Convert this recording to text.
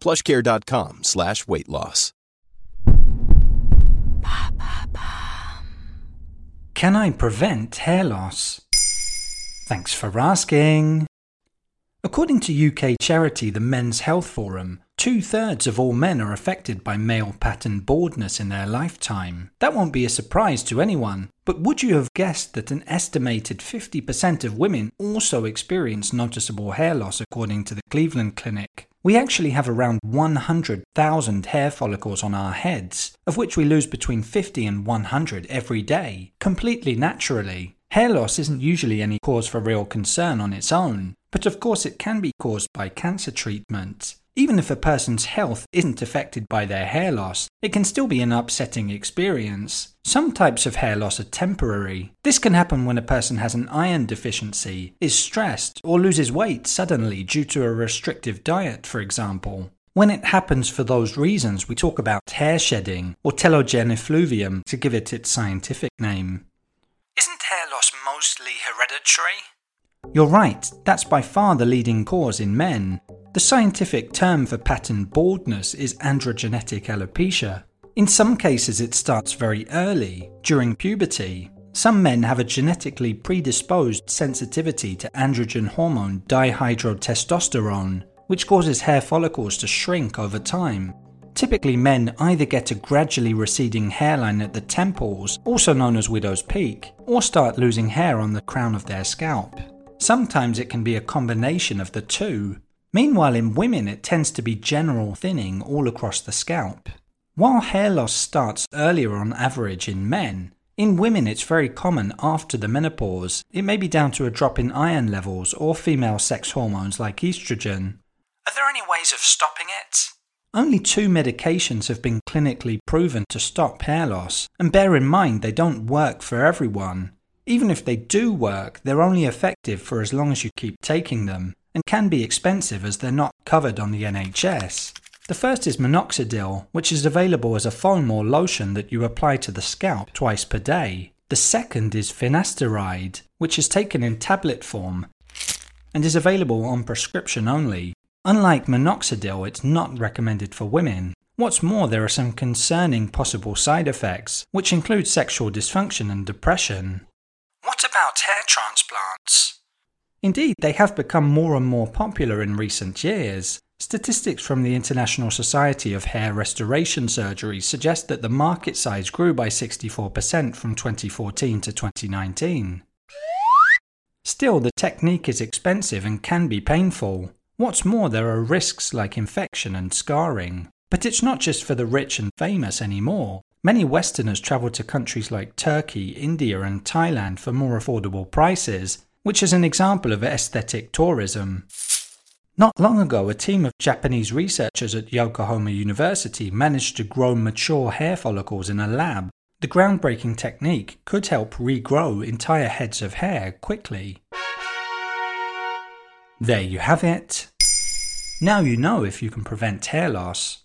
plushcare.com slash weight loss. Can I prevent hair loss? Thanks for asking. According to UK charity the Men's Health Forum, two thirds of all men are affected by male pattern baldness in their lifetime. That won't be a surprise to anyone, but would you have guessed that an estimated 50% of women also experience noticeable hair loss according to the Cleveland Clinic? We actually have around 100,000 hair follicles on our heads, of which we lose between 50 and 100 every day, completely naturally. Hair loss isn't usually any cause for real concern on its own, but of course it can be caused by cancer treatment. Even if a person's health isn't affected by their hair loss, it can still be an upsetting experience. Some types of hair loss are temporary. This can happen when a person has an iron deficiency, is stressed, or loses weight suddenly due to a restrictive diet, for example. When it happens for those reasons, we talk about hair shedding, or telogen effluvium to give it its scientific name. Isn't hair loss mostly hereditary? You're right, that's by far the leading cause in men. The scientific term for pattern baldness is androgenetic alopecia. In some cases, it starts very early, during puberty. Some men have a genetically predisposed sensitivity to androgen hormone dihydrotestosterone, which causes hair follicles to shrink over time. Typically, men either get a gradually receding hairline at the temples, also known as widow's peak, or start losing hair on the crown of their scalp. Sometimes it can be a combination of the two. Meanwhile, in women, it tends to be general thinning all across the scalp. While hair loss starts earlier on average in men, in women it's very common after the menopause. It may be down to a drop in iron levels or female sex hormones like estrogen. Are there any ways of stopping it? Only two medications have been clinically proven to stop hair loss, and bear in mind they don't work for everyone. Even if they do work, they're only effective for as long as you keep taking them and can be expensive as they're not covered on the NHS. The first is minoxidil, which is available as a foam or lotion that you apply to the scalp twice per day. The second is finasteride, which is taken in tablet form and is available on prescription only. Unlike minoxidil, it's not recommended for women. What's more, there are some concerning possible side effects, which include sexual dysfunction and depression. What about hair transplants? Indeed, they have become more and more popular in recent years. Statistics from the International Society of Hair Restoration Surgery suggest that the market size grew by 64% from 2014 to 2019. Still, the technique is expensive and can be painful. What's more, there are risks like infection and scarring. But it's not just for the rich and famous anymore. Many Westerners travel to countries like Turkey, India, and Thailand for more affordable prices, which is an example of aesthetic tourism. Not long ago, a team of Japanese researchers at Yokohama University managed to grow mature hair follicles in a lab. The groundbreaking technique could help regrow entire heads of hair quickly. There you have it. Now you know if you can prevent hair loss.